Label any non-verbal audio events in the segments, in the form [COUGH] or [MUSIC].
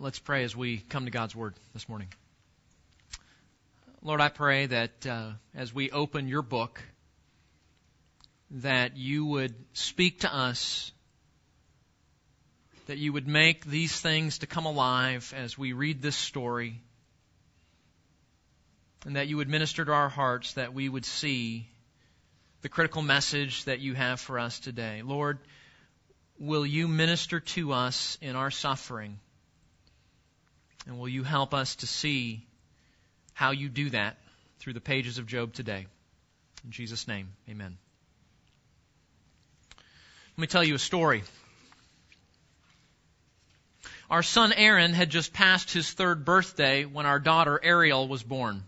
Let's pray as we come to God's Word this morning. Lord, I pray that uh, as we open your book, that you would speak to us, that you would make these things to come alive as we read this story, and that you would minister to our hearts that we would see the critical message that you have for us today. Lord, will you minister to us in our suffering? And will you help us to see how you do that through the pages of Job today? In Jesus' name, amen. Let me tell you a story. Our son Aaron had just passed his third birthday when our daughter Ariel was born.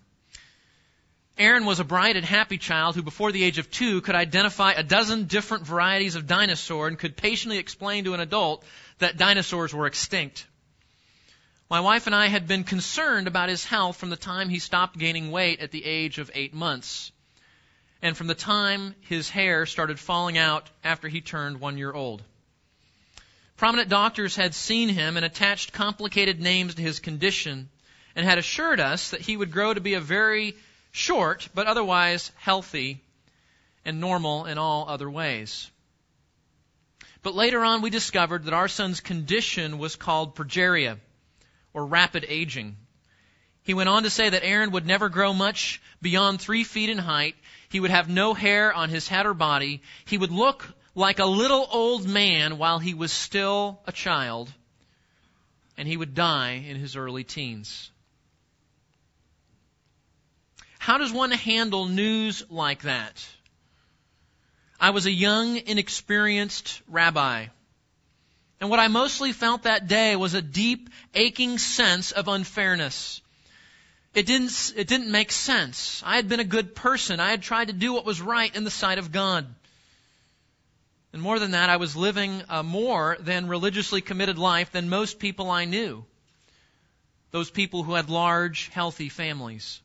Aaron was a bright and happy child who, before the age of two, could identify a dozen different varieties of dinosaur and could patiently explain to an adult that dinosaurs were extinct. My wife and I had been concerned about his health from the time he stopped gaining weight at the age of eight months, and from the time his hair started falling out after he turned one year old. Prominent doctors had seen him and attached complicated names to his condition and had assured us that he would grow to be a very short, but otherwise healthy and normal in all other ways. But later on, we discovered that our son's condition was called progeria or rapid aging. He went on to say that Aaron would never grow much beyond three feet in height. He would have no hair on his head or body. He would look like a little old man while he was still a child. And he would die in his early teens. How does one handle news like that? I was a young, inexperienced rabbi. And what I mostly felt that day was a deep, aching sense of unfairness. It didn't, it didn't make sense. I had been a good person. I had tried to do what was right in the sight of God. And more than that, I was living a more than religiously committed life than most people I knew. Those people who had large, healthy families.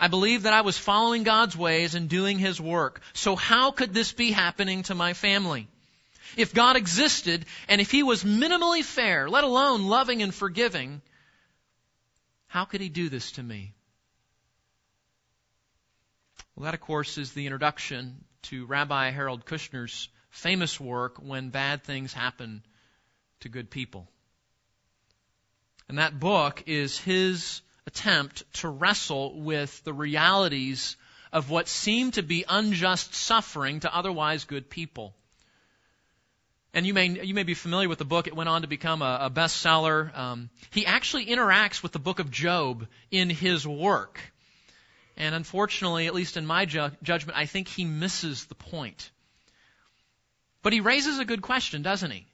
I believed that I was following God's ways and doing His work. So how could this be happening to my family? If God existed and if He was minimally fair, let alone loving and forgiving, how could He do this to me? Well, that, of course, is the introduction to Rabbi Harold Kushner's famous work, When Bad Things Happen to Good People. And that book is his attempt to wrestle with the realities of what seemed to be unjust suffering to otherwise good people. And you may, you may be familiar with the book. It went on to become a, a bestseller. Um, he actually interacts with the book of Job in his work. And unfortunately, at least in my ju- judgment, I think he misses the point. But he raises a good question, doesn't he?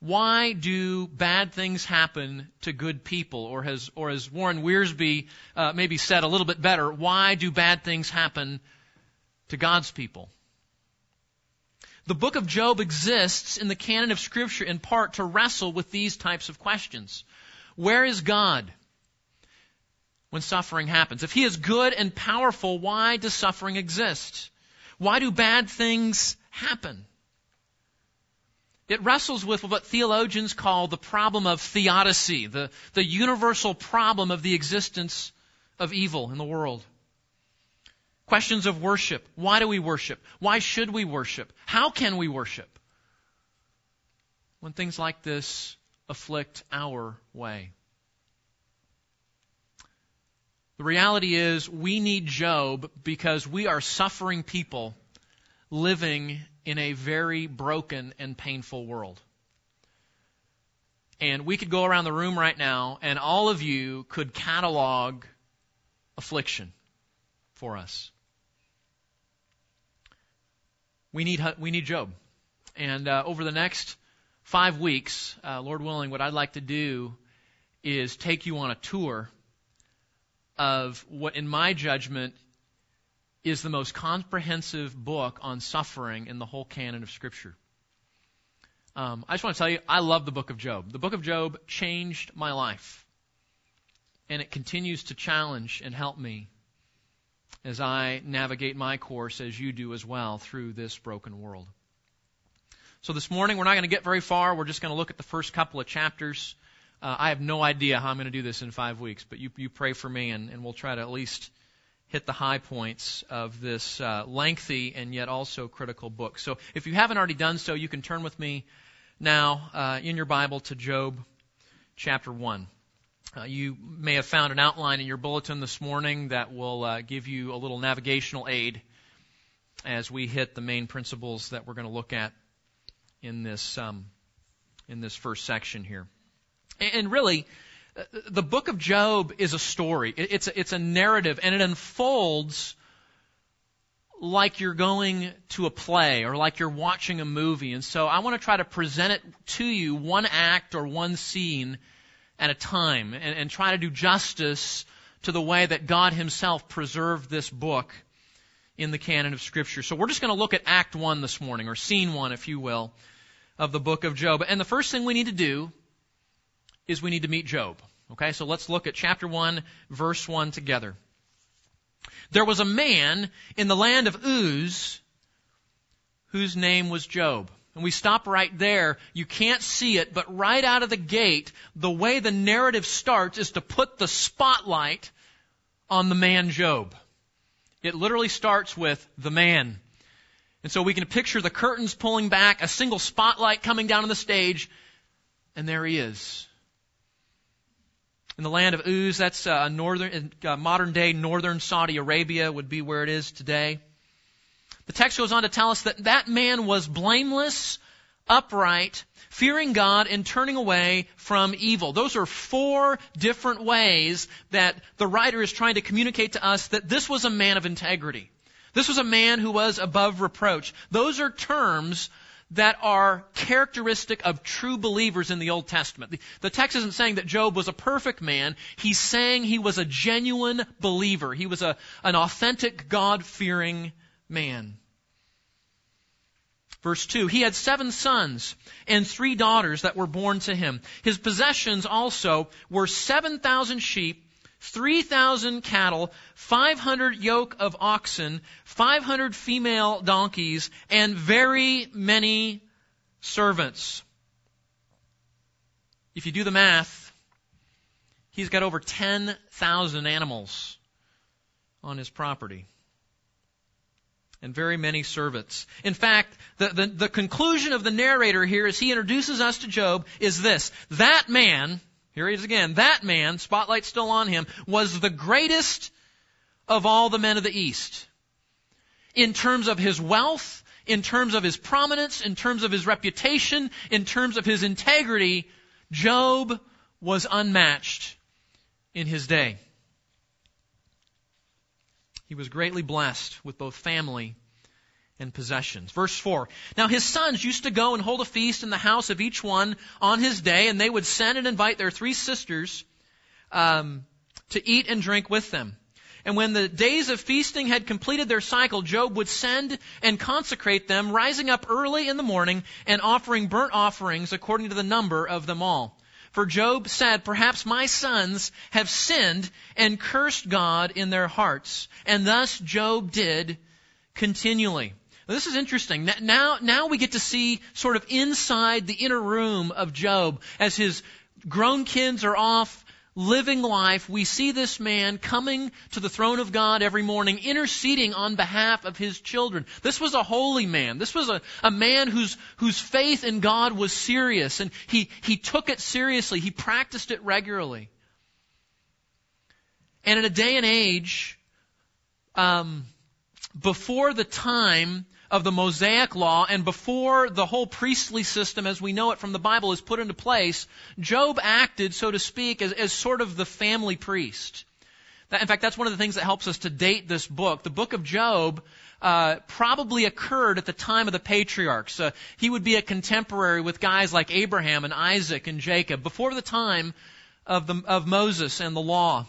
Why do bad things happen to good people? Or has, or as Warren Wiersbe uh, maybe said a little bit better, why do bad things happen to God's people? The book of Job exists in the canon of Scripture in part to wrestle with these types of questions. Where is God when suffering happens? If He is good and powerful, why does suffering exist? Why do bad things happen? It wrestles with what theologians call the problem of theodicy, the, the universal problem of the existence of evil in the world. Questions of worship. Why do we worship? Why should we worship? How can we worship? When things like this afflict our way. The reality is we need Job because we are suffering people living in a very broken and painful world. And we could go around the room right now and all of you could catalog affliction for us. We need, we need Job. And uh, over the next five weeks, uh, Lord willing, what I'd like to do is take you on a tour of what, in my judgment, is the most comprehensive book on suffering in the whole canon of Scripture. Um, I just want to tell you, I love the book of Job. The book of Job changed my life. And it continues to challenge and help me as I navigate my course, as you do as well, through this broken world. So this morning, we're not going to get very far. We're just going to look at the first couple of chapters Uh, I have no idea how I'm going to do this in five weeks, but you, you pray for me, and, and we'll try to at least hit the high points of this uh, lengthy and yet also critical book. So if you haven't already done so, you can turn with me now uh, in your Bible to Job chapter 1. Uh, you may have found an outline in your bulletin this morning that will uh, give you a little navigational aid as we hit the main principles that we're going to look at in this um, in this first section here. And really, uh, the book of Job is a story. It's a, it's a narrative, and it unfolds like you're going to a play or like you're watching a movie. And so I want to try to present it to you one act or one scene at a time and, and try to do justice to the way that God Himself preserved this book in the canon of Scripture. So we're just going to look at Act 1 this morning, or Scene 1, if you will, of the book of Job. And the first thing we need to do is we need to meet Job. Okay, so let's look at chapter 1, verse 1 together. There was a man in the land of Uz whose name was Job. And we stop right there. You can't see it, but right out of the gate, the way the narrative starts is to put the spotlight on the man Job. It literally starts with the man. And so we can picture the curtains pulling back, a single spotlight coming down on the stage, and there he is. In the land of Uz, that's uh, northern, uh, modern day northern Saudi Arabia would be where it is today. The text goes on to tell us that that man was blameless, upright, fearing God, and turning away from evil. Those are four different ways that the writer is trying to communicate to us that this was a man of integrity. This was a man who was above reproach. Those are terms that are characteristic of true believers in the Old Testament. The, the, text isn't saying that Job was a perfect man. He's saying he was a genuine believer. He was a, an authentic, God-fearing man. Verse 2, he had seven sons and three daughters that were born to him. His possessions also were 7,000 sheep, 3,000 cattle, 500 yoke of oxen, 500 female donkeys, and very many servants. If you do the math, he's got over 10,000 animals on his property. And very many servants. In fact, the, the, the conclusion of the narrator here as he introduces us to Job is this. That man, here he is again. That man, spotlight still on him, was the greatest of all the men of the East. In terms of his wealth, in terms of his prominence, in terms of his reputation, in terms of his integrity, Job was unmatched in his day. He was greatly blessed with both family and possessions. Verse 4. Now his sons used to go and hold a feast in the house of each one on his day, and they would send and invite their three sisters um, to eat and drink with them. And when the days of feasting had completed their cycle, Job would send and consecrate them, rising up early in the morning and offering burnt offerings according to the number of them all. For Job said, Perhaps my sons have sinned and cursed God in their hearts. And thus Job did continually. This is interesting. Now, now we get to see sort of inside the inner room of Job as his grown kids are off living life. We see this man coming to the throne of God every morning, interceding on behalf of his children. This was a holy man. This was a, a man whose, whose faith in God was serious and he, he took it seriously. He practiced it regularly. And in a day and age, um, before the time of the Mosaic law and before the whole priestly system as we know it from the Bible is put into place, Job acted, so to speak, as, as sort of the family priest. In fact, that's one of the things that helps us to date this book. The book of Job uh, probably occurred at the time of the patriarchs. Uh, he would be a contemporary with guys like Abraham and Isaac and Jacob before the time of, the, of Moses and the law.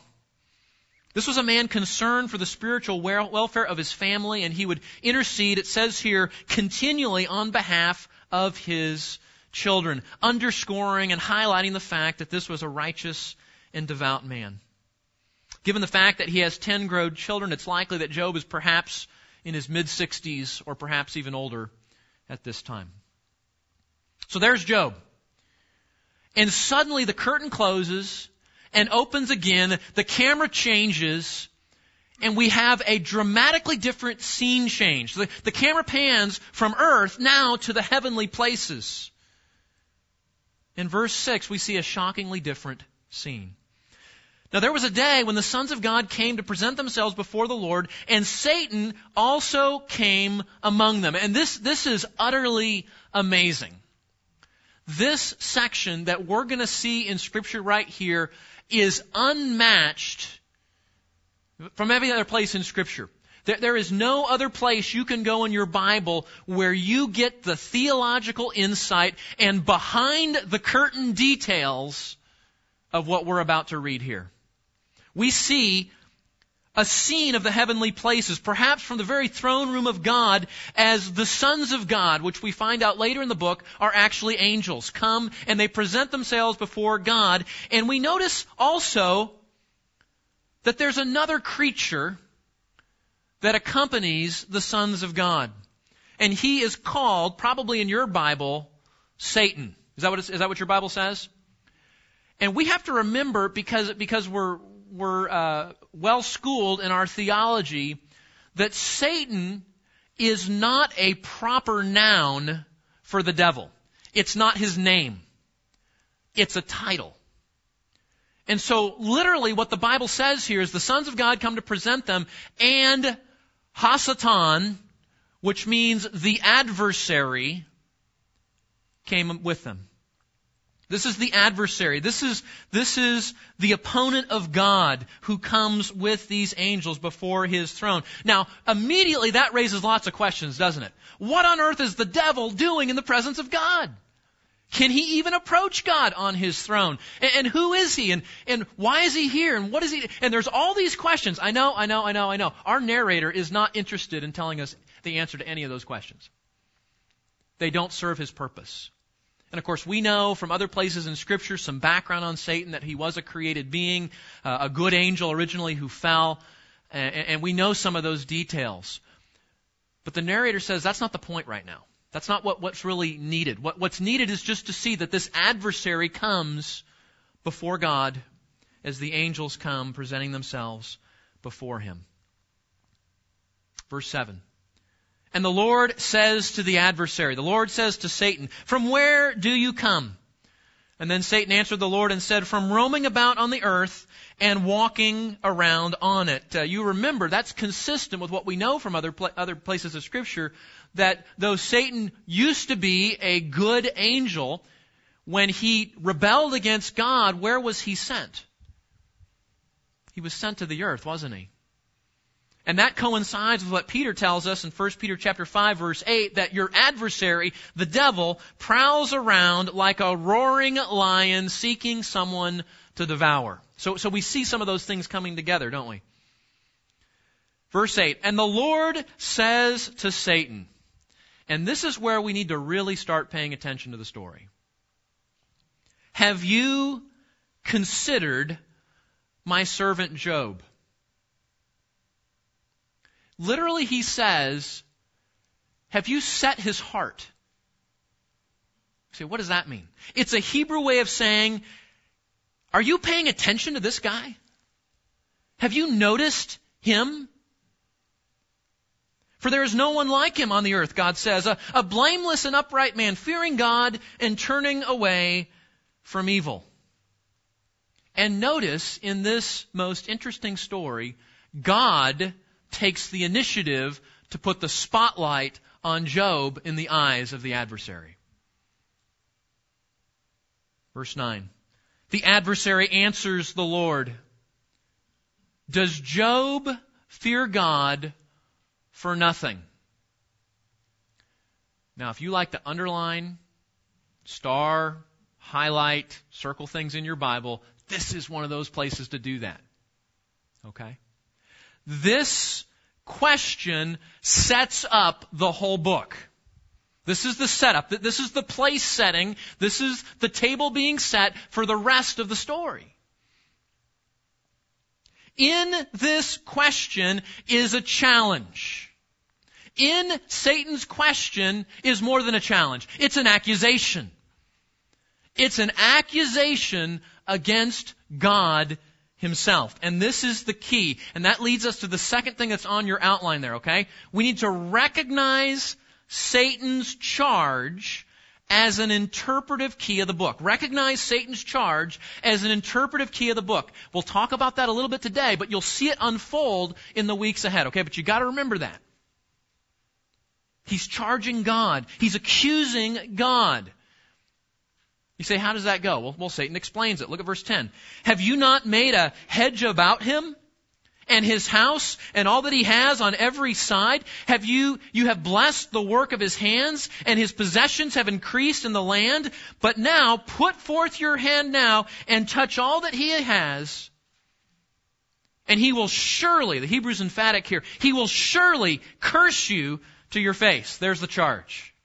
This was a man concerned for the spiritual welfare of his family, and he would intercede, it says here, continually on behalf of his children, underscoring and highlighting the fact that this was a righteous and devout man. Given the fact that he has ten grown children, it's likely that Job is perhaps in his mid 60s or perhaps even older at this time. So there's Job. and suddenly the curtain closes and opens again, the camera changes, and we have a dramatically different scene change. The, the camera pans from earth now to the heavenly places. In verse 6, we see a shockingly different scene. Now there was a day when the sons of God came to present themselves before the Lord, and Satan also came among them. And this, this is utterly amazing. This section that we're going to see in Scripture right here is unmatched from every other place in Scripture. There, there is no other place you can go in your Bible where you get the theological insight and behind the curtain details of what we're about to read here. We see a scene of the heavenly places, perhaps from the very throne room of God, as the sons of God, which we find out later in the book, are actually angels, come and they present themselves before God. And we notice also that there's another creature that accompanies the sons of God. And he is called, probably in your Bible, Satan. Is that what, is that what your Bible says? And we have to remember, because, because we're, we're uh, well schooled in our theology that Satan is not a proper noun for the devil. It's not his name. It's a title. And so literally what the Bible says here is the sons of God come to present them and Hasatan, which means the adversary, came with them. This is the adversary. This is, this is the opponent of God who comes with these angels before his throne. Now, immediately that raises lots of questions, doesn't it? What on earth is the devil doing in the presence of God? Can he even approach God on his throne? And, and, who is he? And, and why is he here? And what is he? And there's all these questions. I know, I know, I know, I know. Our narrator is not interested in telling us the answer to any of those questions. They don't serve his purpose. And of course, we know from other places in Scripture some background on Satan that he was a created being, uh, a good angel originally who fell, and, and we know some of those details. But the narrator says that's not the point right now. That's not what, what's really needed. What, what's needed is just to see that this adversary comes before God as the angels come presenting themselves before him. Verse 7. And the Lord says to the adversary, the Lord says to Satan, From where do you come? And then Satan answered the Lord and said, From roaming about on the earth and walking around on it. Uh, you remember, that's consistent with what we know from other, pl- other places of Scripture, that though Satan used to be a good angel, when he rebelled against God, where was he sent? He was sent to the earth, wasn't he? And that coincides with what Peter tells us in 1 Peter chapter 5 verse 8 that your adversary, the devil, prowls around like a roaring lion seeking someone to devour. So, so we see some of those things coming together, don't we? Verse 8, and the Lord says to Satan, and this is where we need to really start paying attention to the story. Have you considered my servant Job? Literally, he says, Have you set his heart? You say, what does that mean? It's a Hebrew way of saying, Are you paying attention to this guy? Have you noticed him? For there is no one like him on the earth, God says, a, a blameless and upright man, fearing God and turning away from evil. And notice in this most interesting story, God takes the initiative to put the spotlight on Job in the eyes of the adversary. Verse 9. The adversary answers the Lord. Does Job fear God for nothing? Now, if you like to underline, star, highlight, circle things in your Bible, this is one of those places to do that. Okay? This question sets up the whole book. This is the setup. This is the place setting. This is the table being set for the rest of the story. In this question is a challenge. In Satan's question is more than a challenge. It's an accusation. It's an accusation against God himself. And this is the key. And that leads us to the second thing that's on your outline there, okay? We need to recognize Satan's charge as an interpretive key of the book. Recognize Satan's charge as an interpretive key of the book. We'll talk about that a little bit today, but you'll see it unfold in the weeks ahead, okay? But you gotta remember that. He's charging God. He's accusing God. You say, how does that go? Well, well, Satan explains it. Look at verse 10. Have you not made a hedge about him? and his house and all that he has on every side? Have you, you have blessed the work of his hands and his possessions have increased in the land? But now put forth your hand now and touch all that he has. And he will surely, the Hebrew's emphatic here, he will surely curse you to your face. There's the charge.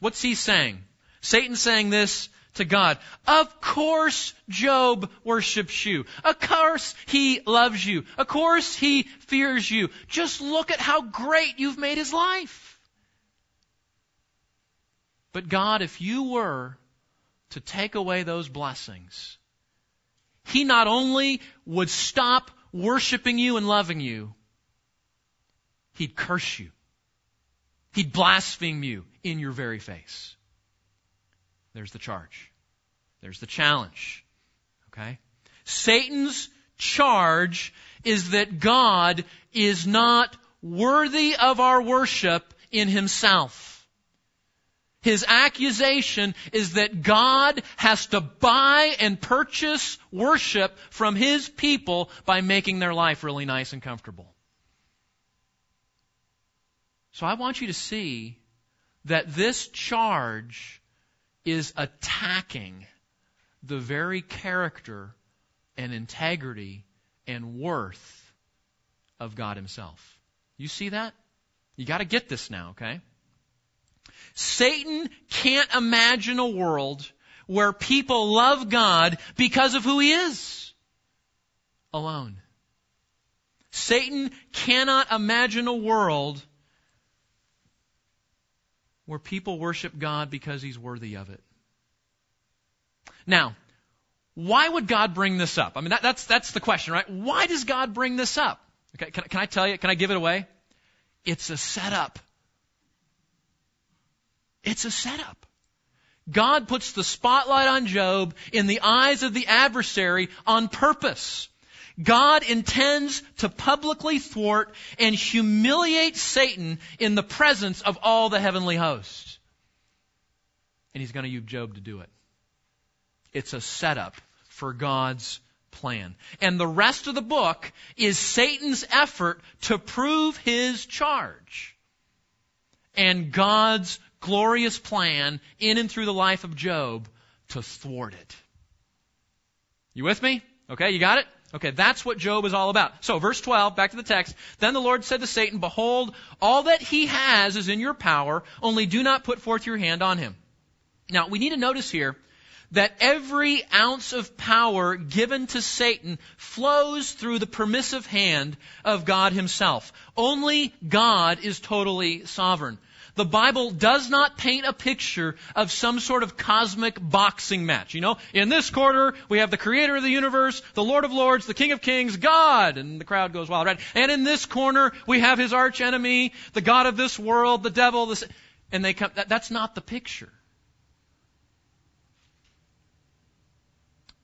What's he saying? Satan's saying this to God. Of course Job worships you. Of course he loves you. Of course he fears you. Just look at how great you've made his life. But God, if you were to take away those blessings, he not only would stop worshiping you and loving you, he'd curse you. He'd blaspheme you in your very face. There's the charge. There's the challenge. Okay? Satan's charge is that God is not worthy of our worship in himself. His accusation is that God has to buy and purchase worship from his people by making their life really nice and comfortable. So I want you to see that this charge is attacking the very character and integrity and worth of God Himself. You see that? You gotta get this now, okay? Satan can't imagine a world where people love God because of who He is alone. Satan cannot imagine a world where people worship God because He's worthy of it. Now, why would God bring this up? I mean, that, that's, that's the question, right? Why does God bring this up? Okay, can, can I tell you? Can I give it away? It's a setup. It's a setup. God puts the spotlight on Job in the eyes of the adversary on purpose. God intends to publicly thwart and humiliate Satan in the presence of all the heavenly hosts. And he's going to use Job to do it. It's a setup for God's plan. And the rest of the book is Satan's effort to prove his charge. And God's glorious plan in and through the life of Job to thwart it. You with me? Okay, you got it? Okay, that's what Job is all about. So, verse 12, back to the text. Then the Lord said to Satan, Behold, all that he has is in your power, only do not put forth your hand on him. Now, we need to notice here that every ounce of power given to Satan flows through the permissive hand of God himself. Only God is totally sovereign the Bible does not paint a picture of some sort of cosmic boxing match. You know, in this quarter, we have the creator of the universe, the Lord of Lords, the King of Kings, God, and the crowd goes wild, right? And in this corner, we have his arch enemy, the God of this world, the devil, this, and they come, that, that's not the picture.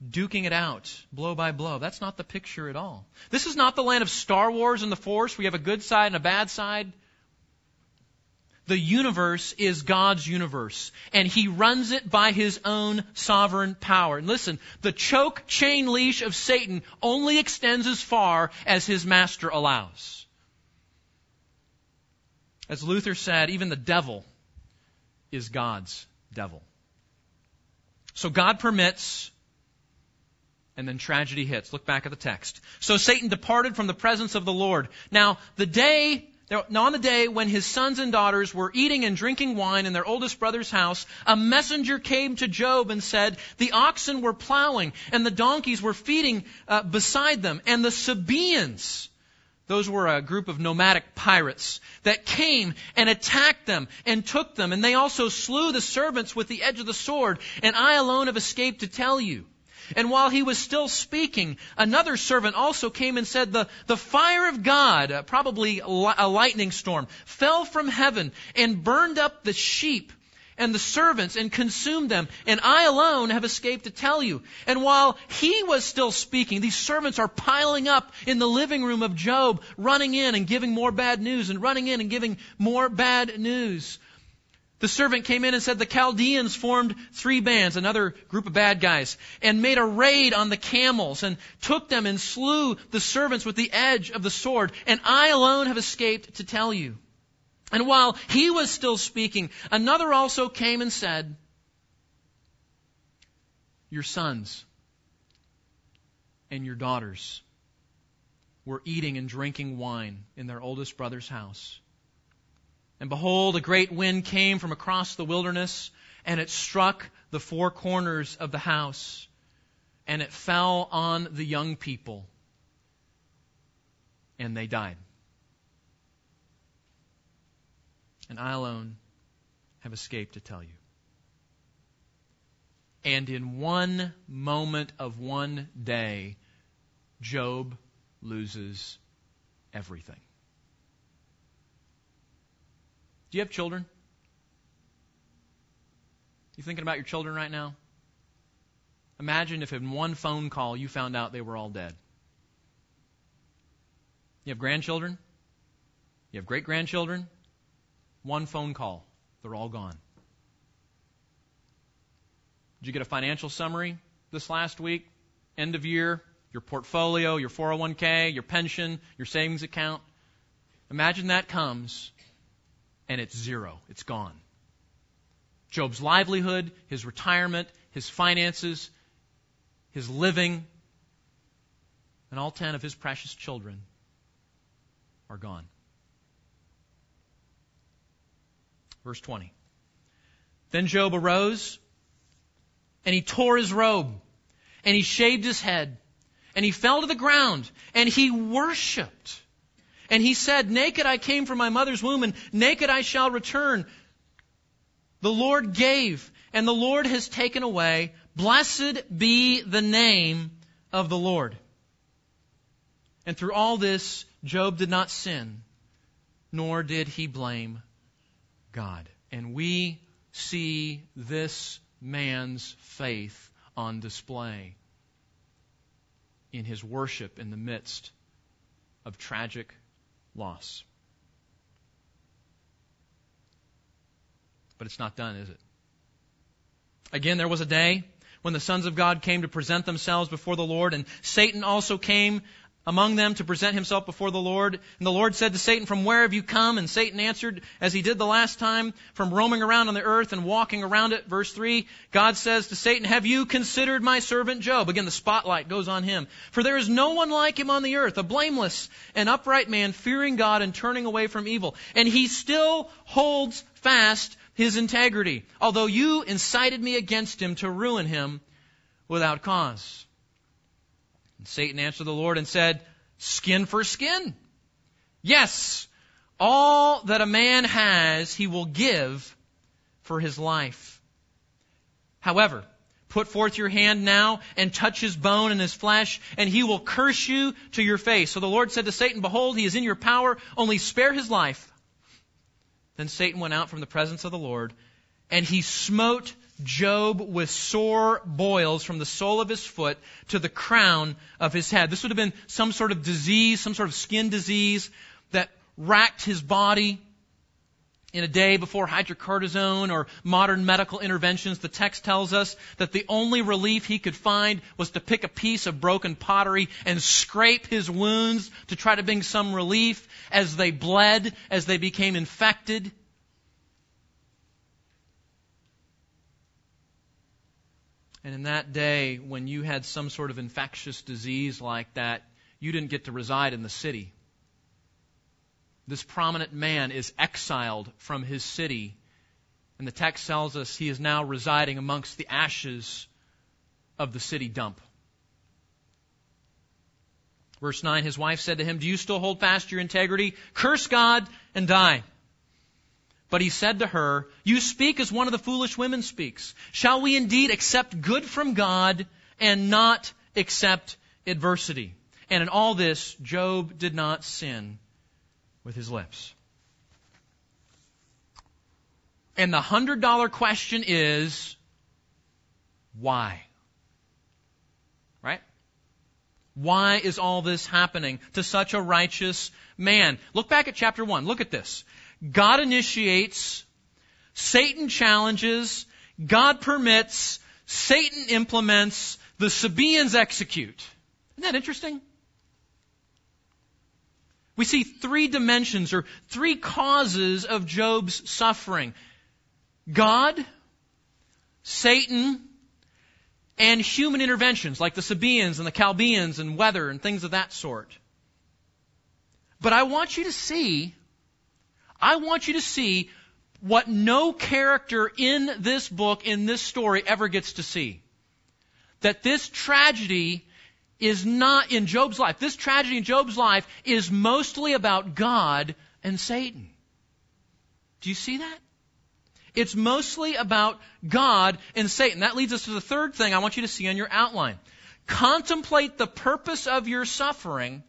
duking it out, blow by blow. That's not the picture at all. This is not the land of Star Wars and the Force. We have a good side and a bad side. The universe is God's universe, and He runs it by His own sovereign power. And listen, the choke chain leash of Satan only extends as far as his master allows. As Luther said, even the devil is God's devil. So God permits, and then tragedy hits. Look back at the text. So Satan departed from the presence of the Lord. Now, the day now on the day when his sons and daughters were eating and drinking wine in their oldest brother's house, a messenger came to Job and said, The oxen were plowing and the donkeys were feeding uh, beside them, and the Sabaeans, Those were a group of nomadic pirates that came and attacked them and took them, and they also slew the servants with the edge of the sword, and I alone have escaped to tell you. And while he was still speaking, another servant also came and said, The, the fire of God, uh, probably a lightning storm, fell from heaven and burned up the sheep and the servants and consumed them, and I alone have escaped to tell you. And while he was still speaking, these servants are piling up in the living room of Job, running in and giving more bad news, and running in and giving more bad news. The servant came in and said the Chaldeans formed three bands, another group of bad guys, and made a raid on the camels and took them and slew the servants with the edge of the sword, and I alone have escaped to tell you. And while he was still speaking, another also came and said, Your sons and your daughters were eating and drinking wine in their oldest brother's house. And behold, a great wind came from across the wilderness, and it struck the four corners of the house, and it fell on the young people, and they died. and I alone have escaped to tell you. And in one moment of one day, Job loses everything. Do you have children? You thinking about your children right now? Imagine if in one phone call you found out they were all dead. You have grandchildren? You have great grandchildren? One phone call, they're all gone. Did you get a financial summary this last week? End of year, your portfolio, your 401k, your pension, your savings account. Imagine that comes and it's zero. It's gone. Job's livelihood, his retirement, his finances, his living, and all ten of his precious children are gone. Verse 20. Then Job arose and he tore his robe and he shaved his head and he fell to the ground and he worshiped. And he said, Naked I came from my mother's womb and naked I shall return. The Lord gave and the Lord has taken away. Blessed be the name of the Lord. And through all this, Job did not sin, nor did he blame God. And we see this man's faith on display in his worship in the midst of tragic loss. But it's not done, is it? Again, there was a day when the sons of God came to present themselves before the Lord, and Satan also came among them to present himself before the Lord. And the Lord said to Satan, From where have you come? And Satan answered, as he did the last time, from roaming around on the earth and walking around it. Verse 3, God says to Satan, Have you considered my servant Job? Again, the spotlight goes on him. For there is no one like him on the earth, a blameless and upright man, fearing God and turning away from evil. And he still holds fast his integrity, although you incited me against him to ruin him without cause. And Satan answered the Lord and said, Skin for skin. Yes, all that a man has he will give for his life. However, put forth your hand now and touch his bone and his flesh, and he will curse you to your face. So the Lord said to Satan, Behold, he is in your power, only spare his life. Then Satan went out from the presence of the Lord, and he smote Job with sore boils from the sole of his foot to the crown of his head. This would have been some sort of disease, some sort of skin disease that racked his body in a day before hydrocortisone or modern medical interventions, the text tells us that the only relief he could find was to pick a piece of broken pottery and scrape his wounds to try to bring some relief as they bled, as they became infected. And in that day, when you had some sort of infectious disease like that, you didn't get to reside in the city. This prominent man is exiled from his city. And the text tells us he is now residing amongst the ashes of the city dump. Verse 9, his wife said to him, Do you still hold fast your integrity? Curse God and die. But he said to her, You speak as one of the foolish women speaks. Shall we indeed accept good from God and not accept adversity? And in all this, Job did not sin with his lips. And the hundred dollar question is, why? Right? Why is all this happening to such a righteous man? Look back at chapter 1. Look at this. God initiates, Satan challenges, God permits, Satan implements, the Sabaeans execute. Isn't that interesting? We see three dimensions or three causes of Job's suffering. God, Satan, and human interventions like the Sabaeans and the Chaldeans and weather and things of that sort. But I want you to see, I want you to see what no character in this book, in this story, ever gets to see. That this tragedy is not in Job's life. This tragedy in Job's life is mostly about God and Satan. Do you see that? It's mostly about God and Satan. That leads us to the third thing I want you to see on your outline. Contemplate the purpose of your suffering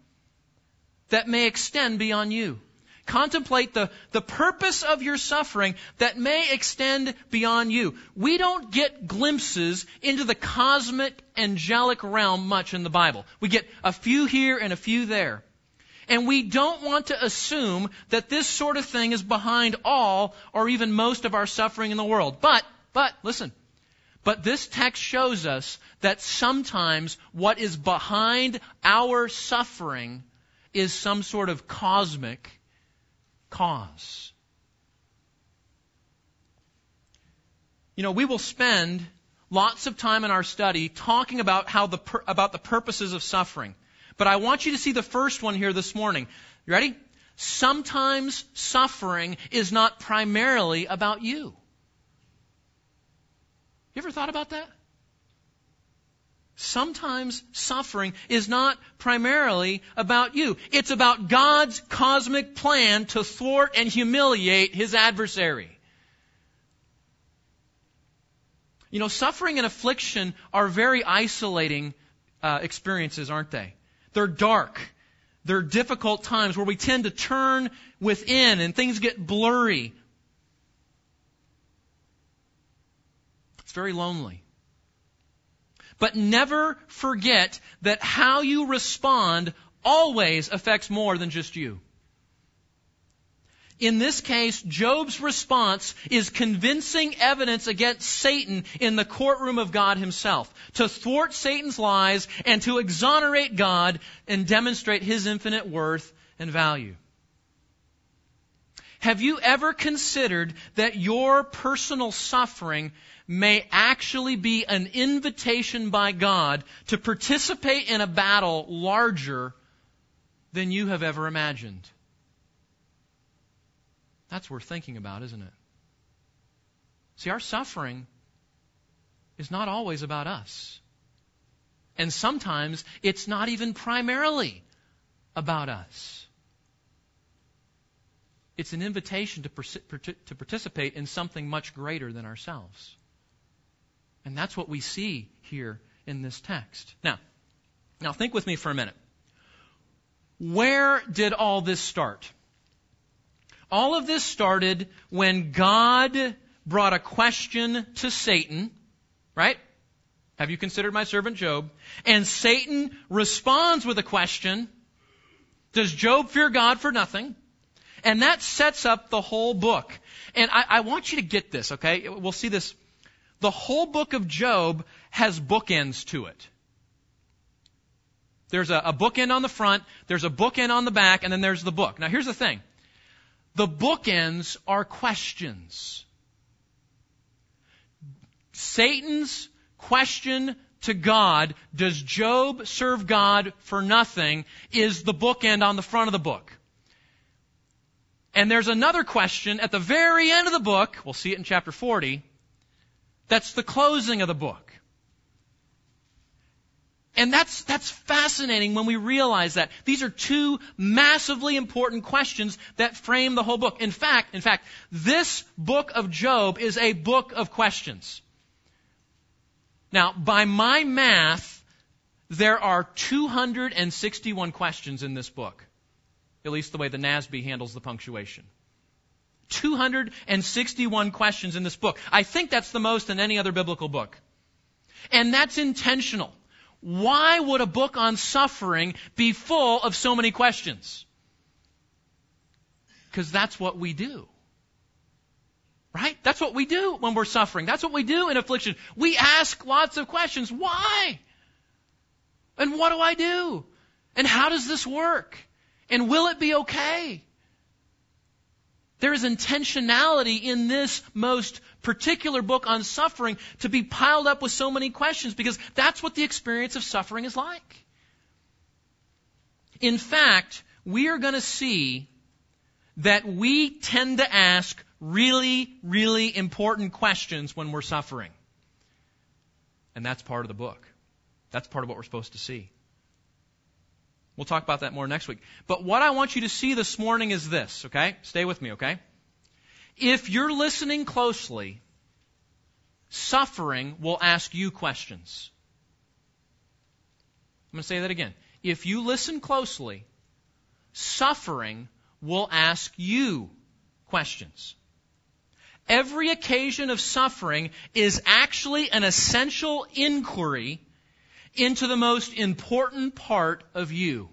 that may extend beyond you. Contemplate the, the purpose of your suffering that may extend beyond you. We don't get glimpses into the cosmic angelic realm much in the Bible. We get a few here and a few there. And we don't want to assume that this sort of thing is behind all or even most of our suffering in the world. But, but, listen. But this text shows us that sometimes what is behind our suffering is some sort of cosmic cause. You know, we will spend lots of time in our study talking about how the about the purposes of suffering. But I want you to see the first one here this morning. You ready? Sometimes suffering is not primarily about you. You ever thought about that? Sometimes suffering is not primarily about you. It's about God's cosmic plan to thwart and humiliate his adversary. You know, suffering and affliction are very isolating uh, experiences, aren't they? They're dark. They're difficult times where we tend to turn within and things get blurry. It's very lonely. But never forget that how you respond always affects more than just you. In this case, Job's response is convincing evidence against Satan in the courtroom of God himself, to thwart Satan's lies and to exonerate God and demonstrate his infinite worth and value. Have you ever considered that your personal suffering may actually be an invitation by God to participate in a battle larger than you have ever imagined? That's worth thinking about, isn't it? See, our suffering is not always about us. And sometimes it's not even primarily about us. It's an invitation to, to participate in something much greater than ourselves. And that's what we see here in this text. Now, now think with me for a minute. Where did all this start? All of this started when God brought a question to Satan, right? Have you considered my servant Job? And Satan responds with a question. Does Job fear God for nothing? And that sets up the whole book. And I, I want you to get this, okay? We'll see this. The whole book of Job has bookends to it. There's a, a bookend on the front, there's a bookend on the back, and then there's the book. Now here's the thing. The bookends are questions. Satan's question to God, does Job serve God for nothing, is the bookend on the front of the book. And there's another question at the very end of the book, we'll see it in chapter 40, that's the closing of the book. And that's, that's fascinating when we realize that. These are two massively important questions that frame the whole book. In fact, in fact, this book of Job is a book of questions. Now, by my math, there are 261 questions in this book. At least the way the NASB handles the punctuation. 261 questions in this book. I think that's the most in any other biblical book. And that's intentional. Why would a book on suffering be full of so many questions? Because that's what we do. Right? That's what we do when we're suffering. That's what we do in affliction. We ask lots of questions. Why? And what do I do? And how does this work? And will it be okay? There is intentionality in this most particular book on suffering to be piled up with so many questions because that's what the experience of suffering is like. In fact, we are going to see that we tend to ask really, really important questions when we're suffering. And that's part of the book. That's part of what we're supposed to see. We'll talk about that more next week. But what I want you to see this morning is this, okay? Stay with me, okay? If you're listening closely, suffering will ask you questions. I'm going to say that again. If you listen closely, suffering will ask you questions. Every occasion of suffering is actually an essential inquiry into the most important part of you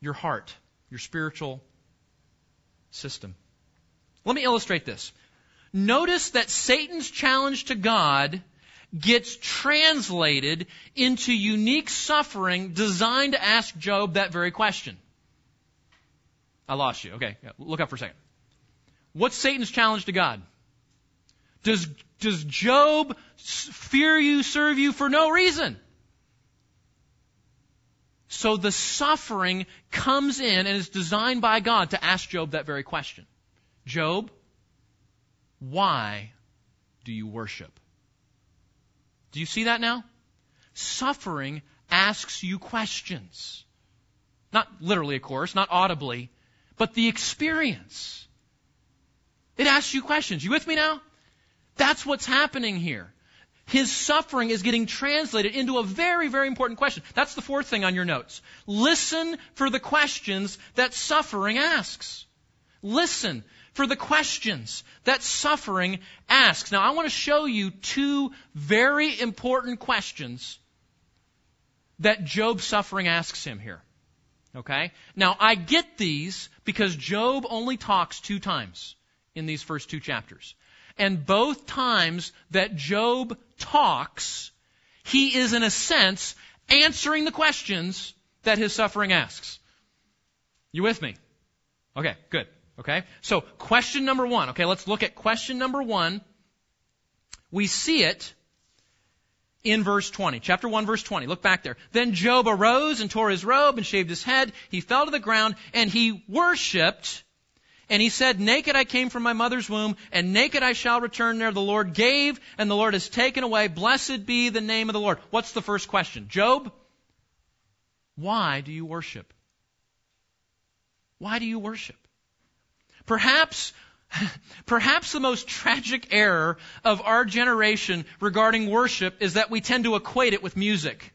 your heart, your spiritual system. Let me illustrate this. Notice that Satan's challenge to God gets translated into unique suffering designed to ask Job that very question. I lost you. Okay, look up for a second. What's Satan's challenge to God? Does, does Job fear you, serve you for no reason? So the suffering comes in and is designed by God to ask Job that very question. Job, why do you worship? Do you see that now? Suffering asks you questions. Not literally, of course, not audibly, but the experience. It asks you questions. You with me now? That's what's happening here. His suffering is getting translated into a very, very important question. That's the fourth thing on your notes. Listen for the questions that suffering asks. Listen for the questions that suffering asks. Now, I want to show you two very important questions that Job's suffering asks him here. Okay? Now, I get these because Job only talks two times in these first two chapters. And both times that Job talks, he is in a sense answering the questions that his suffering asks. You with me? Okay, good. Okay? So, question number one. Okay, let's look at question number one. We see it in verse 20. Chapter 1, verse 20. Look back there. Then Job arose and tore his robe and shaved his head. He fell to the ground and he worshiped and he said, Naked I came from my mother's womb, and naked I shall return there. The Lord gave, and the Lord has taken away. Blessed be the name of the Lord. What's the first question? Job, why do you worship? Why do you worship? Perhaps, [LAUGHS] perhaps the most tragic error of our generation regarding worship is that we tend to equate it with music.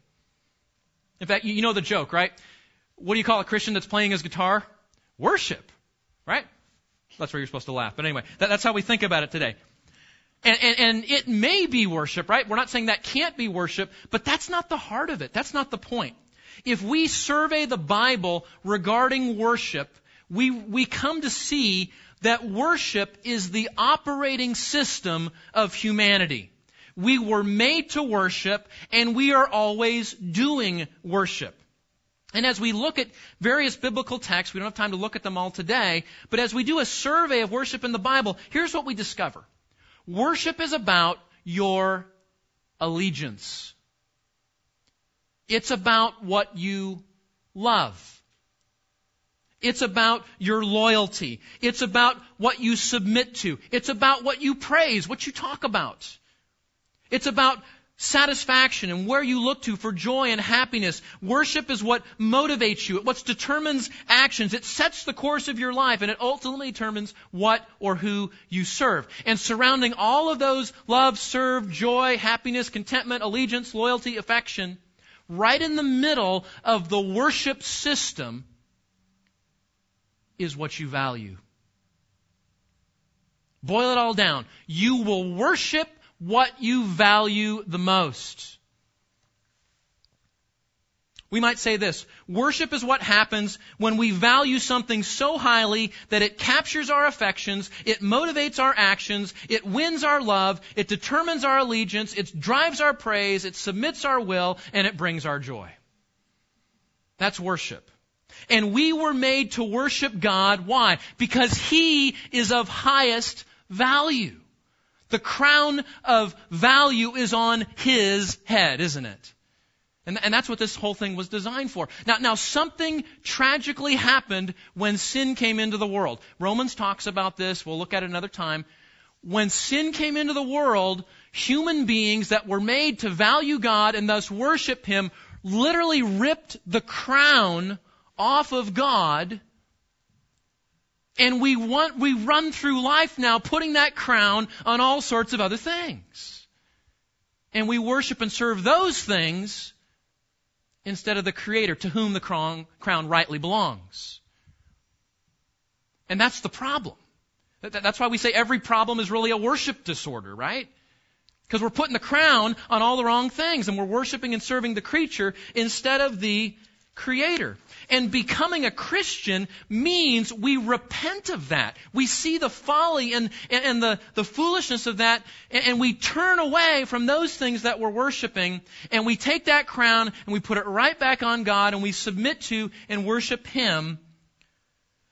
In fact, you know the joke, right? What do you call a Christian that's playing his guitar? Worship, right? That's where you're supposed to laugh. But anyway, that, that's how we think about it today. And, and, and it may be worship, right? We're not saying that can't be worship, but that's not the heart of it. That's not the point. If we survey the Bible regarding worship, we, we come to see that worship is the operating system of humanity. We were made to worship, and we are always doing worship. And as we look at various biblical texts, we don't have time to look at them all today, but as we do a survey of worship in the Bible, here's what we discover. Worship is about your allegiance. It's about what you love. It's about your loyalty. It's about what you submit to. It's about what you praise, what you talk about. It's about satisfaction and where you look to for joy and happiness. Worship is what motivates you. It what determines actions. It sets the course of your life and it ultimately determines what or who you serve. And surrounding all of those love, serve, joy, happiness, contentment, allegiance, loyalty, affection, right in the middle of the worship system is what you value. Boil it all down. You will worship what you value the most. We might say this worship is what happens when we value something so highly that it captures our affections, it motivates our actions, it wins our love, it determines our allegiance, it drives our praise, it submits our will, and it brings our joy. That's worship. And we were made to worship God. Why? Because He is of highest value. The crown of value is on his head, isn't it? And, and, that's what this whole thing was designed for. Now, now something tragically happened when sin came into the world. Romans talks about this. We'll look at it another time. When sin came into the world, human beings that were made to value God and thus worship Him literally ripped the crown off of God and we want, we run through life now putting that crown on all sorts of other things. And we worship and serve those things instead of the Creator to whom the crown, crown rightly belongs. And that's the problem. That's why we say every problem is really a worship disorder, right? Because we're putting the crown on all the wrong things and we're worshiping and serving the creature instead of the Creator. And becoming a Christian means we repent of that. We see the folly and, and the, the foolishness of that, and we turn away from those things that we're worshiping, and we take that crown and we put it right back on God, and we submit to and worship Him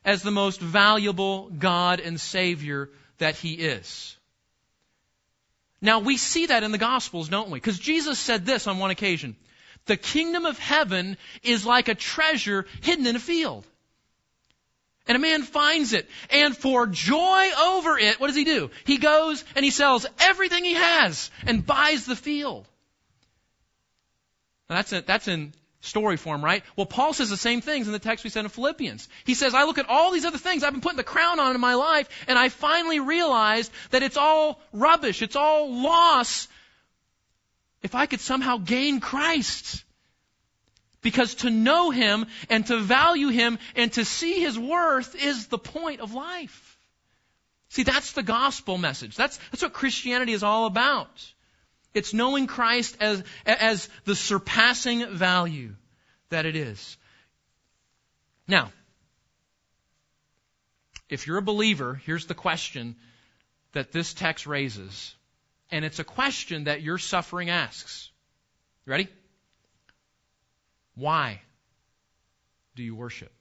as the most valuable God and Savior that He is. Now, we see that in the Gospels, don't we? Because Jesus said this on one occasion. The kingdom of heaven is like a treasure hidden in a field. And a man finds it, and for joy over it, what does he do? He goes and he sells everything he has and buys the field. Now that's, a, that's in story form, right? Well, Paul says the same things in the text we said in Philippians. He says, I look at all these other things I've been putting the crown on in my life, and I finally realized that it's all rubbish, it's all loss if I could somehow gain Christ. Because to know Him and to value Him and to see His worth is the point of life. See, that's the gospel message. That's, that's what Christianity is all about. It's knowing Christ as, as the surpassing value that it is. Now, if you're a believer, here's the question that this text raises and it's a question that your suffering asks. You ready? Why do you worship?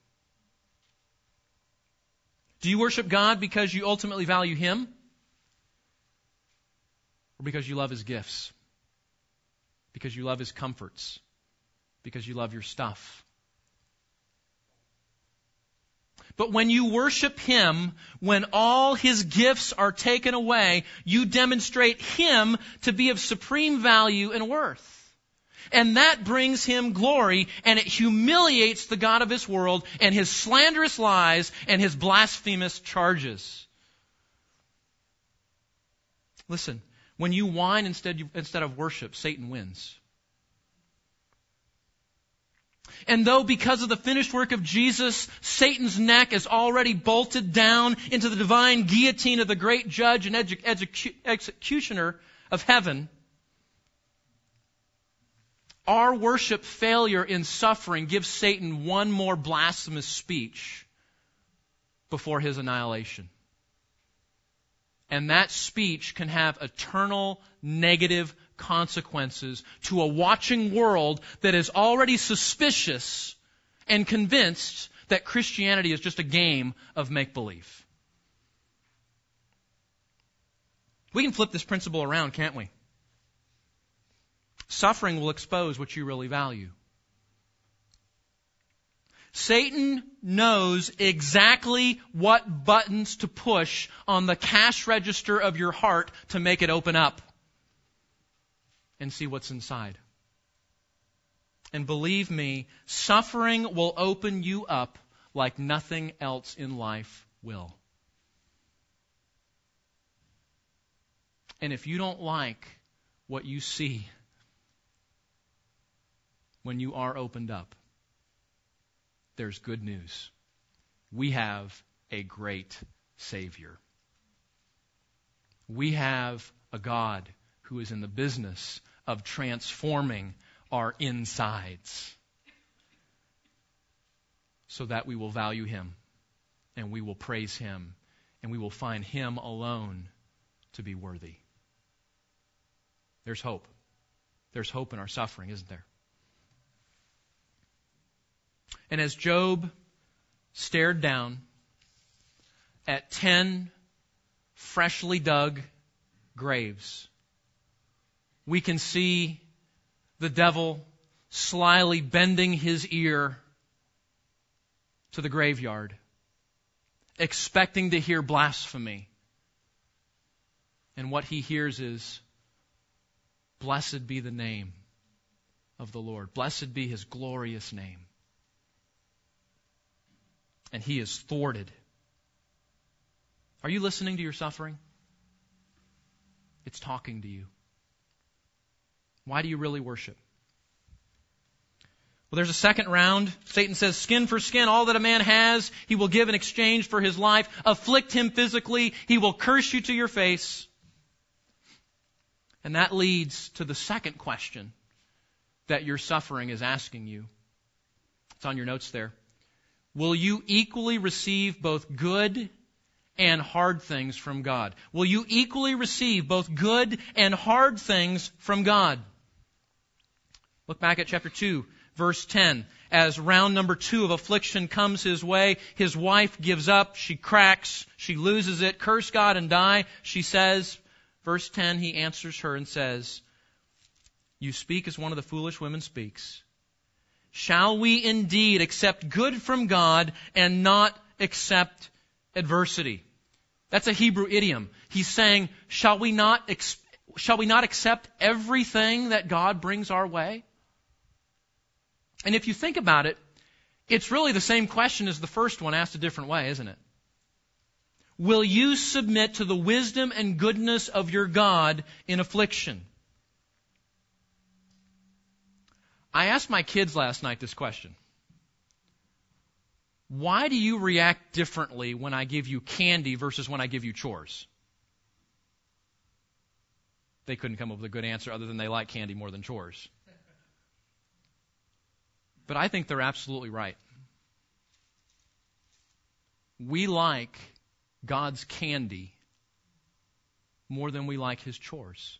Do you worship God because you ultimately value Him? Or because you love His gifts? Because you love His comforts? Because you love your stuff? But when you worship Him, when all His gifts are taken away, you demonstrate Him to be of supreme value and worth. And that brings Him glory, and it humiliates the God of this world and His slanderous lies and His blasphemous charges. Listen, when you whine instead, instead of worship, Satan wins. And though because of the finished work of Jesus, Satan's neck is already bolted down into the divine guillotine of the great judge and edu- executioner of heaven, our worship failure in suffering gives Satan one more blasphemous speech before his annihilation. And that speech can have eternal negative consequences to a watching world that is already suspicious and convinced that Christianity is just a game of make believe. We can flip this principle around, can't we? Suffering will expose what you really value. Satan knows exactly what buttons to push on the cash register of your heart to make it open up. And see what's inside. And believe me, suffering will open you up like nothing else in life will. And if you don't like what you see when you are opened up, there's good news. We have a great Savior. We have a God who is in the business of transforming our insides so that we will value Him and we will praise Him and we will find Him alone to be worthy. There's hope. There's hope in our suffering, isn't there? And as Job stared down at ten freshly dug graves, we can see the devil slyly bending his ear to the graveyard, expecting to hear blasphemy. And what he hears is, Blessed be the name of the Lord. Blessed be his glorious name. And he is thwarted. Are you listening to your suffering? It's talking to you. Why do you really worship? Well, there's a second round. Satan says, skin for skin, all that a man has, he will give in exchange for his life. Afflict him physically. He will curse you to your face. And that leads to the second question that your suffering is asking you. It's on your notes there. Will you equally receive both good and hard things from God? Will you equally receive both good and hard things from God? Look back at chapter 2, verse 10. As round number two of affliction comes his way, his wife gives up, she cracks, she loses it, curse God and die. She says, verse 10, he answers her and says, You speak as one of the foolish women speaks. Shall we indeed accept good from God and not accept adversity? That's a Hebrew idiom. He's saying, shall we not, ex- shall we not accept everything that God brings our way? And if you think about it, it's really the same question as the first one asked a different way, isn't it? Will you submit to the wisdom and goodness of your God in affliction? I asked my kids last night this question. Why do you react differently when I give you candy versus when I give you chores? They couldn't come up with a good answer other than they like candy more than chores. But I think they're absolutely right. We like God's candy more than we like His chores.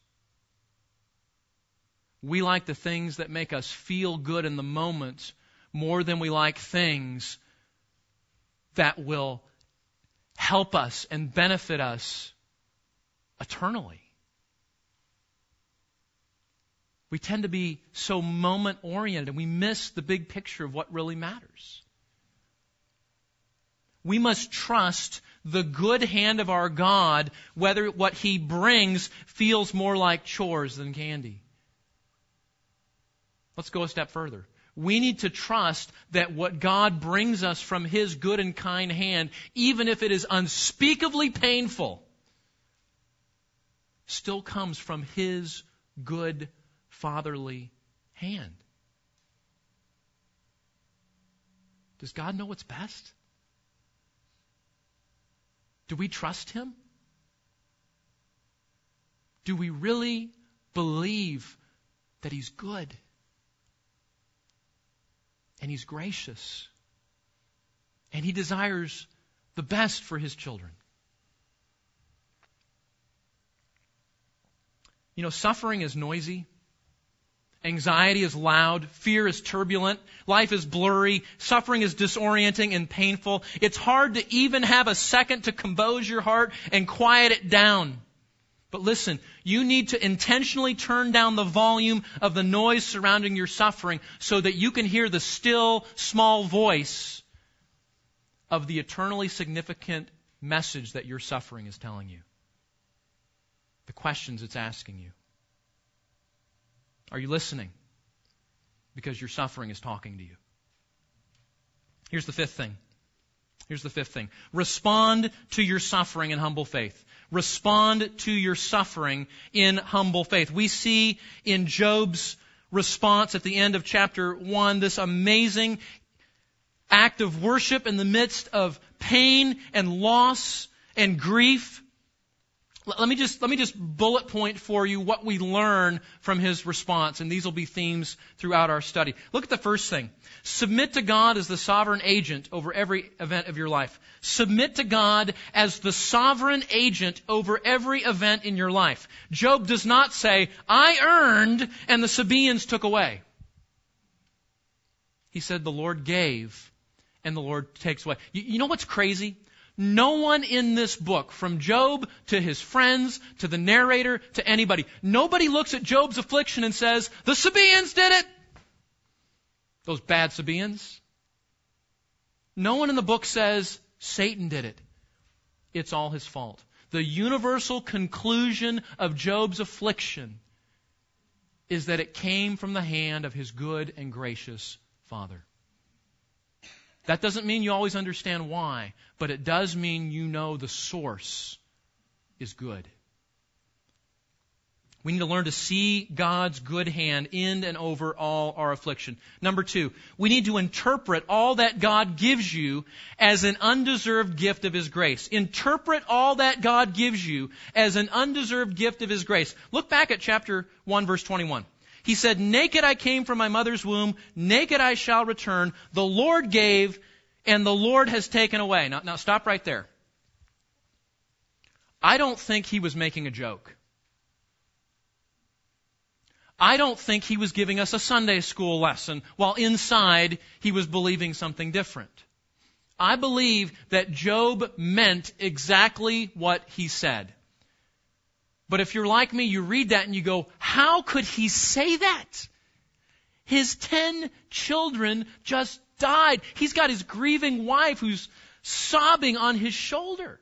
We like the things that make us feel good in the moment more than we like things that will help us and benefit us eternally. We tend to be so moment oriented and we miss the big picture of what really matters. We must trust the good hand of our God, whether what He brings feels more like chores than candy. Let's go a step further. We need to trust that what God brings us from His good and kind hand, even if it is unspeakably painful, still comes from His good fatherly hand. Does God know what's best? Do we trust Him? Do we really believe that He's good? And He's gracious? And He desires the best for His children? You know, suffering is noisy. Anxiety is loud. Fear is turbulent. Life is blurry. Suffering is disorienting and painful. It's hard to even have a second to compose your heart and quiet it down. But listen, you need to intentionally turn down the volume of the noise surrounding your suffering so that you can hear the still, small voice of the eternally significant message that your suffering is telling you. The questions it's asking you. Are you listening? Because your suffering is talking to you. Here's the fifth thing. Here's the fifth thing. Respond to your suffering in humble faith. Respond to your suffering in humble faith. We see in Job's response at the end of chapter 1 this amazing act of worship in the midst of pain and loss and grief. Let me just, let me just bullet point for you what we learn from his response, and these will be themes throughout our study. Look at the first thing. Submit to God as the sovereign agent over every event of your life. Submit to God as the sovereign agent over every event in your life. Job does not say, I earned and the Sabaeans took away. He said, the Lord gave and the Lord takes away. You, you know what's crazy? No one in this book, from Job to his friends, to the narrator, to anybody, nobody looks at Job's affliction and says, the Sabaeans did it. Those bad Sabaeans. No one in the book says, Satan did it. It's all his fault. The universal conclusion of Job's affliction is that it came from the hand of his good and gracious Father. That doesn't mean you always understand why, but it does mean you know the source is good. We need to learn to see God's good hand in and over all our affliction. Number two, we need to interpret all that God gives you as an undeserved gift of His grace. Interpret all that God gives you as an undeserved gift of His grace. Look back at chapter 1 verse 21. He said, Naked I came from my mother's womb, naked I shall return. The Lord gave, and the Lord has taken away. Now, now stop right there. I don't think he was making a joke. I don't think he was giving us a Sunday school lesson while inside he was believing something different. I believe that Job meant exactly what he said. But if you're like me, you read that and you go, how could he say that? His ten children just died. He's got his grieving wife who's sobbing on his shoulder.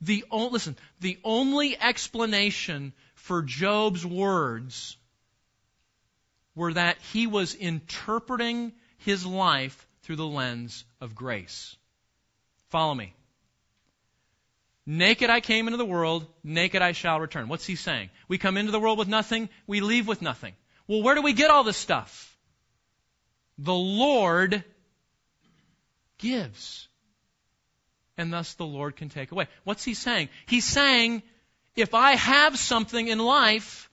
The listen, the only explanation for Job's words were that he was interpreting his life through the lens of grace. Follow me. Naked I came into the world, naked I shall return. What's he saying? We come into the world with nothing, we leave with nothing. Well, where do we get all this stuff? The Lord gives. And thus the Lord can take away. What's he saying? He's saying, if I have something in life,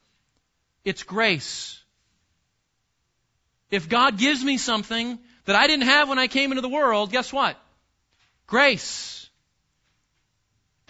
it's grace. If God gives me something that I didn't have when I came into the world, guess what? Grace.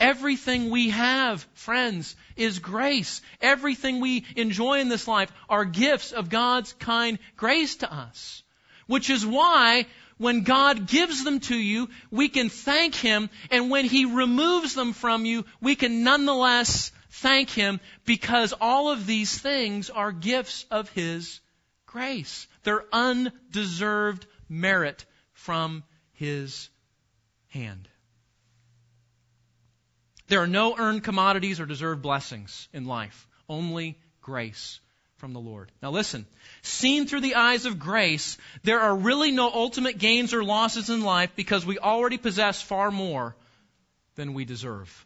Everything we have, friends, is grace. Everything we enjoy in this life are gifts of God's kind grace to us. Which is why when God gives them to you, we can thank Him, and when He removes them from you, we can nonetheless thank Him because all of these things are gifts of His grace. They're undeserved merit from His hand. There are no earned commodities or deserved blessings in life, only grace from the Lord. Now listen, seen through the eyes of grace, there are really no ultimate gains or losses in life because we already possess far more than we deserve.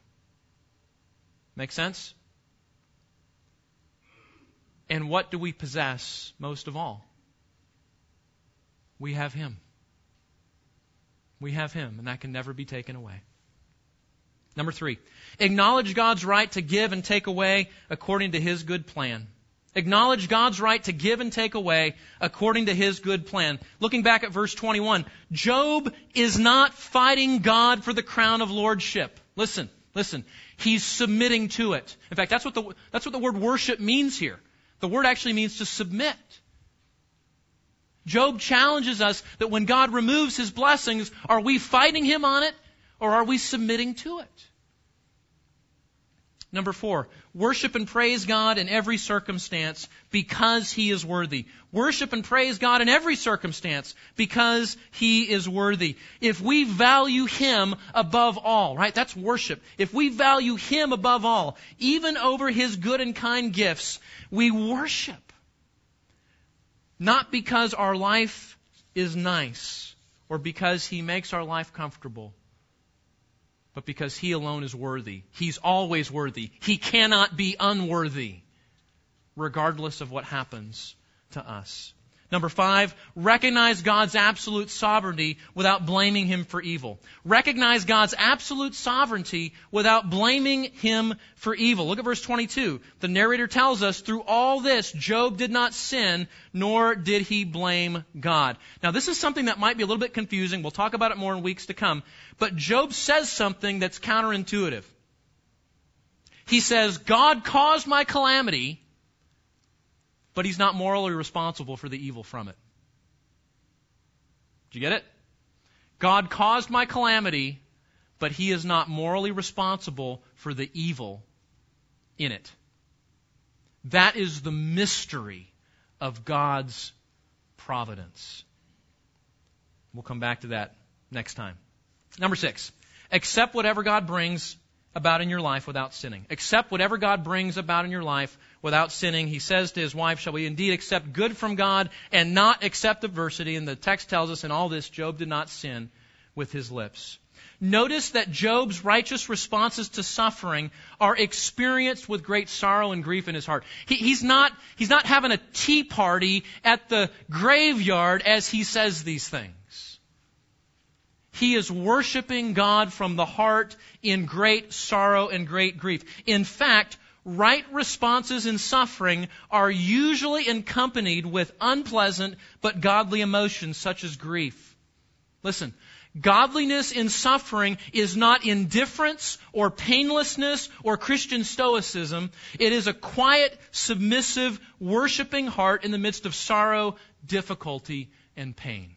Make sense? And what do we possess most of all? We have Him. We have Him, and that can never be taken away. Number three, acknowledge God's right to give and take away according to His good plan. Acknowledge God's right to give and take away according to His good plan. Looking back at verse 21, Job is not fighting God for the crown of lordship. Listen, listen. He's submitting to it. In fact, that's what the, that's what the word worship means here. The word actually means to submit. Job challenges us that when God removes His blessings, are we fighting Him on it or are we submitting to it? Number four, worship and praise God in every circumstance because He is worthy. Worship and praise God in every circumstance because He is worthy. If we value Him above all, right, that's worship. If we value Him above all, even over His good and kind gifts, we worship. Not because our life is nice or because He makes our life comfortable but because He alone is worthy. He's always worthy. He cannot be unworthy, regardless of what happens to us. Number five, recognize God's absolute sovereignty without blaming Him for evil. Recognize God's absolute sovereignty without blaming Him for evil. Look at verse 22. The narrator tells us, through all this, Job did not sin, nor did he blame God. Now this is something that might be a little bit confusing. We'll talk about it more in weeks to come. But Job says something that's counterintuitive. He says, God caused my calamity, but he's not morally responsible for the evil from it. Do you get it? God caused my calamity, but he is not morally responsible for the evil in it. That is the mystery of God's providence. We'll come back to that next time. Number six, accept whatever God brings about in your life without sinning. Accept whatever God brings about in your life without sinning. He says to his wife, Shall we indeed accept good from God and not accept adversity? And the text tells us in all this, Job did not sin with his lips. Notice that Job's righteous responses to suffering are experienced with great sorrow and grief in his heart. He, he's, not, he's not having a tea party at the graveyard as he says these things. He is worshiping God from the heart in great sorrow and great grief. In fact, right responses in suffering are usually accompanied with unpleasant but godly emotions such as grief. Listen, godliness in suffering is not indifference or painlessness or Christian stoicism. It is a quiet, submissive, worshiping heart in the midst of sorrow, difficulty, and pain.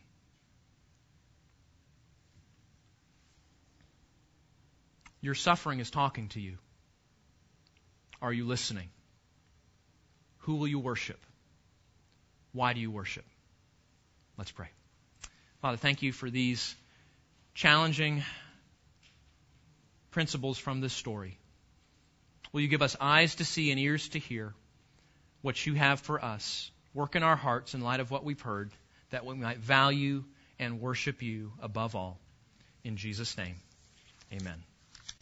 Your suffering is talking to you. Are you listening? Who will you worship? Why do you worship? Let's pray. Father, thank you for these challenging principles from this story. Will you give us eyes to see and ears to hear what you have for us? Work in our hearts in light of what we've heard, that we might value and worship you above all. In Jesus' name, amen.